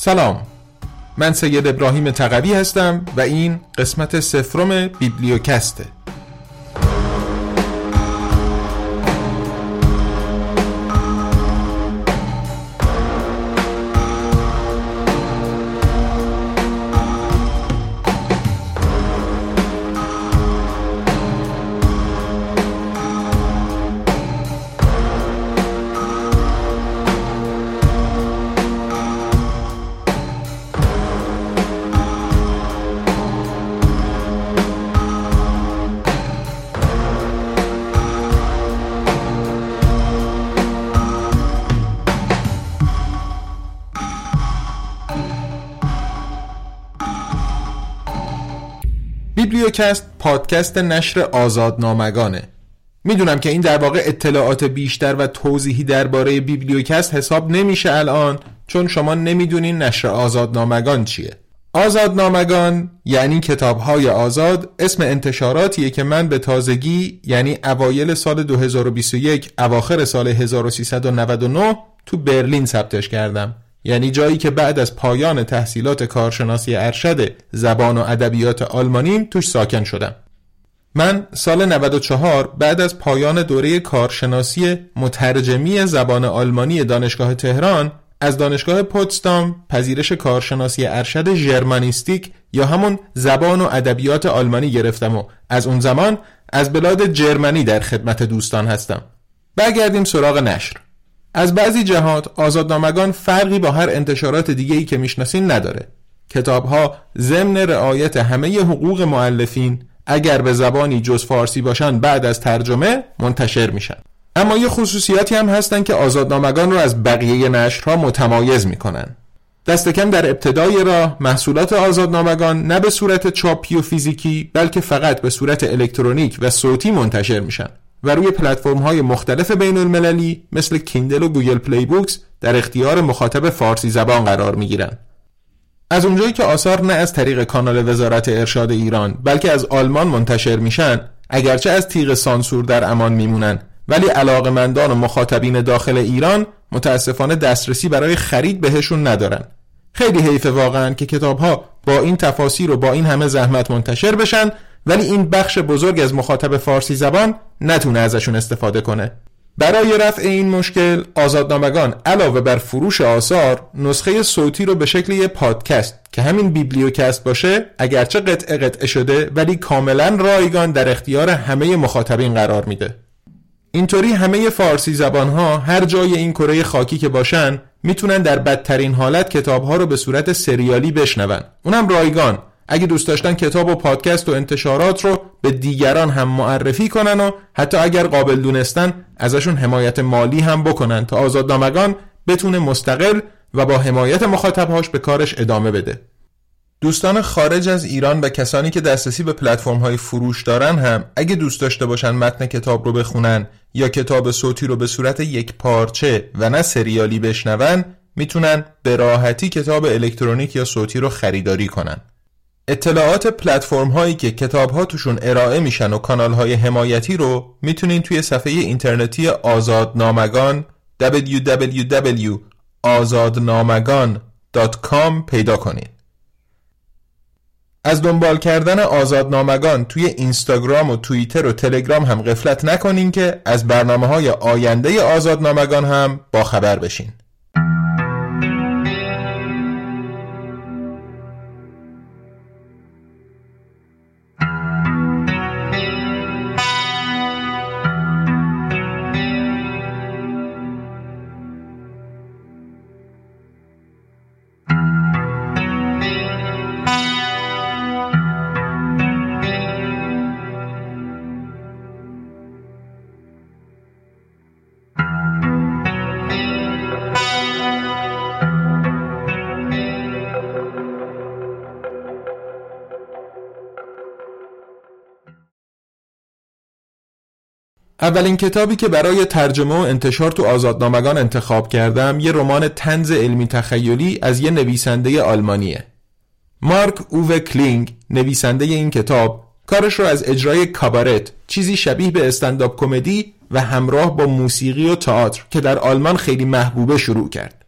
سلام. من سید ابراهیم تقوی هستم و این قسمت سفرم بیبلیوکسته. بیبلیوکست پادکست نشر آزادنامگانه. می‌دونم که این در واقع اطلاعات بیشتر و توضیحی درباره بیبلیوکست حساب نمیشه الان چون شما نمی‌دونین نشر آزادنامگان چیه. آزادنامگان یعنی کتاب های آزاد اسم انتشاراتیه که من به تازگی یعنی اوایل سال 2021 اواخر سال 1399 تو برلین ثبتش کردم. یعنی جایی که بعد از پایان تحصیلات کارشناسی ارشد زبان و ادبیات آلمانیم توش ساکن شدم. من سال 94 بعد از پایان دوره کارشناسی مترجمی زبان آلمانی دانشگاه تهران از دانشگاه پوتسدام پذیرش کارشناسی ارشد ژرمنیستیک یا همون زبان و ادبیات آلمانی گرفتم و از اون زمان از بلاد جرمنی در خدمت دوستان هستم. برگردیم سراغ نشر. از بعضی جهات آزادنامگان فرقی با هر انتشارات دیگه ای که می‌شناسین نداره. کتابها ضمن رعایت همه حقوق مؤلفین اگر به زبانی جز فارسی باشن بعد از ترجمه منتشر میشن. اما یه خصوصیاتی هم هستن که آزادنامگان رو از بقیه نشرها متمایز می‌کنن. دست کم در ابتدای راه محصولات آزادنامگان نه به صورت چاپی و فیزیکی بلکه فقط به صورت الکترونیک و صوتی منتشر میشن. و روی پلتفرم های مختلف بین المللی مثل Kindle و Google Play Books در اختیار مخاطب فارسی زبان قرار می گیرن. از اونجایی که آثار نه از طریق کانال وزارت ارشاد ایران بلکه از آلمان منتشر میشن اگرچه از تیغ سانسور در امان میمونن ولی علاقمندان و مخاطبین داخل ایران متاسفانه دسترسی برای خرید بهشون ندارن خیلی حیف واقعا که کتاب ها با این تفاسیر و با این همه زحمت منتشر بشن ولی این بخش بزرگ از مخاطب فارسی زبان نتونه ازشون استفاده کنه. برای رفع این مشکل آزادنامگان علاوه بر فروش آثار نسخه صوتی رو به شکل یه پادکست که همین بیبلیوکست باشه اگرچه قطعه قطعه شده ولی کاملا رایگان در اختیار همه مخاطبین قرار میده. اینطوری همه فارسی زبان ها هر جای این کره خاکی که باشن می‌تونن در بدترین حالت کتاب ها رو به صورت سریالی بشنون. اونم رایگان. اگه دوست داشتن کتاب و پادکست و انتشارات رو به دیگران هم معرفی کنن و حتی اگر قابل دونستن ازشون حمایت مالی هم بکنن تا آزادنامگان بتونه مستقل و با حمایت مخاطبهاش به کارش ادامه بده. دوستان خارج از ایران و کسانی که دسترسی به پلتفرم های فروش دارن هم اگه دوست داشته باشن متن کتاب رو بخونن یا کتاب صوتی رو به صورت یک پارچه و نه سریالی بشنون می‌تونن به راحتی کتاب الکترونیک یا صوتی رو خریداری کنن. اطلاعات پلتفرم هایی که کتاب ها توشون ارائه میشن و کانال های حمایتی رو می‌تونین توی صفحه اینترنتی آزادنامگان www.azadnamagan.com پیدا کنید. از دنبال کردن آزادنامگان توی اینستاگرام و توییتر و تلگرام هم غفلت نکنین که از برنامه های آینده آزادنامگان هم با خبر بشین. اولین کتابی که برای ترجمه و انتشار تو آزادنامگان انتخاب کردم یه رمان تنز علمی تخیلی از یه نویسنده آلمانیه. مارک اوو کلینگ نویسنده این کتاب کارش رو از اجرای کابارت چیزی شبیه به استنداپ کمدی و همراه با موسیقی و تئاتر که در آلمان خیلی محبوبه شروع کرد.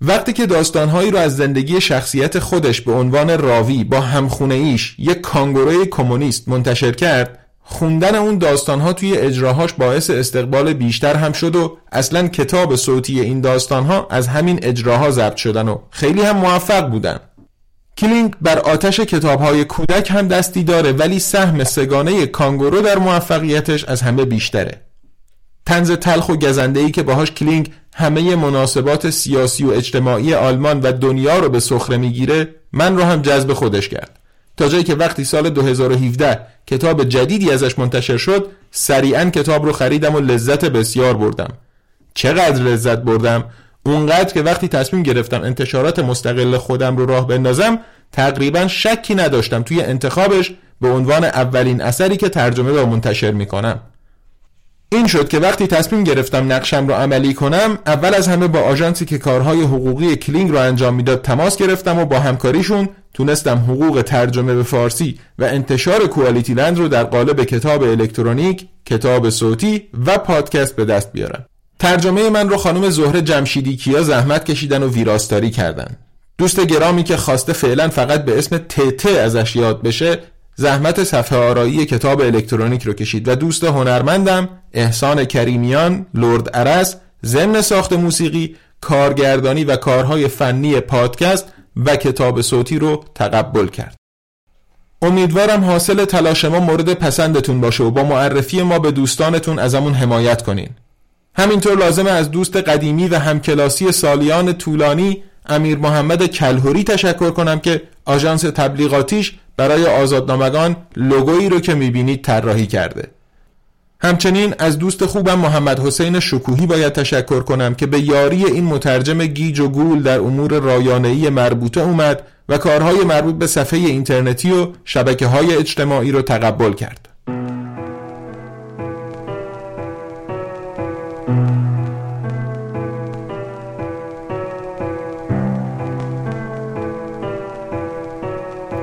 وقتی که داستانهایی رو از زندگی شخصیت خودش به عنوان راوی با همخونه ایش یک کانگوروی کمونیست منتشر کرد خوندن اون داستانها توی اجراهاش باعث استقبال بیشتر هم شد و اصلا کتاب صوتی این داستانها از همین اجراها ضبط شدن و خیلی هم موفق بودن. کلینگ بر آتش کتابهای کودک هم دستی داره ولی سهم سه‌گانه کانگورو در موفقیتش از همه بیشتره. طنز تلخ و گزنده که باهاش کلینگ همه مناسبات سیاسی و اجتماعی آلمان و دنیا رو به سخره می‌گیره من رو هم جذب خودش کرد. تا جایی که وقتی سال 2017 کتاب جدیدی ازش منتشر شد سریعا کتاب رو خریدم و لذت بسیار بردم. چقدر لذت بردم؟ اونقدر که وقتی تصمیم گرفتم انتشارات مستقل خودم رو راه بندازم تقریبا شکی نداشتم توی انتخابش به عنوان اولین اثری که ترجمه و منتشر می‌کنم. این شد که وقتی تصمیم گرفتم نقشه‌م رو عملی کنم اول از همه با آژانسی که کارهای حقوقی کلینگ رو انجام می‌داد تماس گرفتم و با همکاریشون تونستم حقوق ترجمه به فارسی و انتشار QualityLand رو در قالب کتاب الکترونیک، کتاب صوتی و پادکست به دست بیارم. ترجمه من رو خانم زهره جمشیدی کیا زحمت کشیدن و ویراستاری کردن. دوست گرامی که خواسته فعلا فقط به اسم تت ازش یاد بشه زحمت صفحه آرایی کتاب الکترونیک رو کشید و دوست هنرمندم احسان کریمیان لرد عرس ضمن ساخت موسیقی کارگردانی و کارهای فنی پادکست و کتاب صوتی رو تقبل کرد. امیدوارم حاصل تلاش ما مورد پسندتون باشه و با معرفی ما به دوستانتون ازمون حمایت کنین. همینطور لازمه از دوست قدیمی و همکلاسی سالیان طولانی امیر محمد کلهوری تشکر کنم که آژانس تبلیغاتیش برای آزادنامگان لوگویی رو که می‌بینید طراحی کرده. همچنین از دوست خوبم محمد حسین شکوهی باید تشکر کنم که به یاری این مترجم گیج و گول در امور رایانه‌ای مربوطه اومد و کارهای مربوط به صفحه اینترنتی و شبکه های اجتماعی رو تقبل کرد.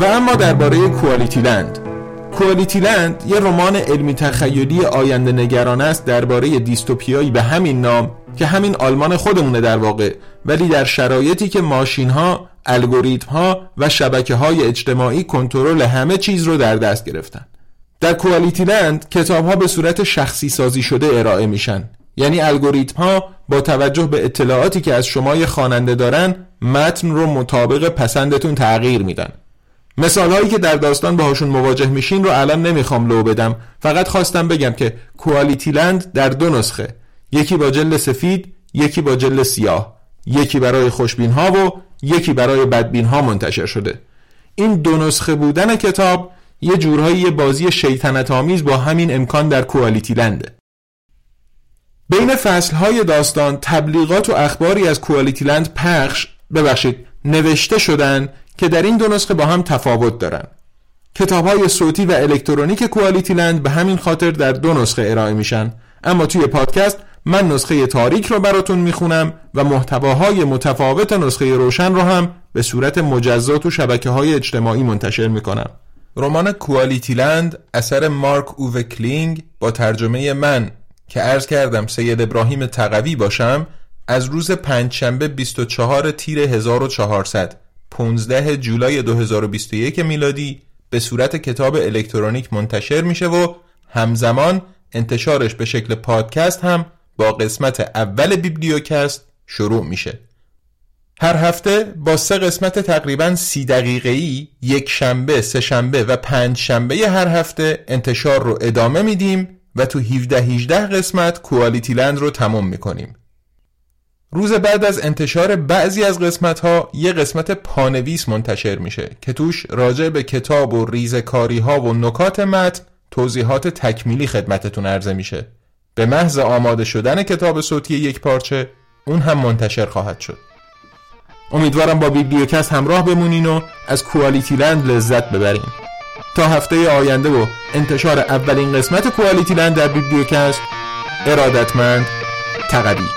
و اما درباره کوالیتی لند کوالیتی لند یه رمان علمی تخیلی آینده نگران است درباره دیستوپیایی به همین نام که همین آلمان خودمونه در واقع ولی در شرایطی که ماشین ها، الگوریتم ها و شبکه های اجتماعی کنترل همه چیز رو در دست گرفتن. در کوالیتی لند کتاب ها به صورت شخصی سازی شده ارائه میشن. یعنی الگوریتم ها با توجه به اطلاعاتی که از شما خواننده دارن متن رو مطابق پسندتون تغییر میدن. مثال هایی که در داستان باهاشون مواجه میشین رو الان نمی‌خوام لو بدم. فقط خواستم بگم که کوالیتی لند در دو نسخه. یکی با جل سفید یکی با جل سیاه. یکی برای خوشبین ها و یکی برای بدبین ها منتشر شده. این دو نسخه بودن کتاب یه جورهایی بازی شیطنت آمیز با همین امکان در کوالیتی لنده بین فصل های داستان تبلیغات و اخباری از QualityLand پخش ببخشید نوشته شدن که در این دو نسخه با هم تفاوت دارن. کتاب های صوتی و الکترونیک QualityLand به همین خاطر در دو نسخه ارائه میشن. اما توی پادکست من نسخه تاریک رو براتون می‌خونم و محتواهای متفاوت نسخه روشن رو هم به صورت مجزا تو شبکه های اجتماعی منتشر می‌کنم. رمان QualityLand اثر مارک اوو کلینگ با ترجمه من که عرض کردم سید ابراهیم تقوی باشم از روز پنجشنبه 24 تیر 1400 15 جولای 2021 میلادی به صورت کتاب الکترونیک منتشر میشه و همزمان انتشارش به شکل پادکست هم با قسمت اول بیبلیوکست شروع میشه. هر هفته با سه قسمت تقریبا سی دقیقه ای یک شنبه، سه شنبه و پنج شنبه هر هفته انتشار رو ادامه میدیم و تو 17-18 قسمت کوالیتی لند رو تموم می‌کنیم. روز بعد از انتشار بعضی از قسمت ها یه قسمت پانویس منتشر میشه که توش راجع به کتاب و ریزکاری ها و نکات متن توضیحات تکمیلی خدمتتون عرضه میشه. به محض آماده شدن کتاب صوتی یک پارچه اون هم منتشر خواهد شد. امیدوارم با بیبلیوکست همراه بمونین و از کوالیتی لند لذت ببرین. تا هفته آینده و انتشار اولین قسمت کوالیتی لند در بیبلیوکست ارادتمند تقدی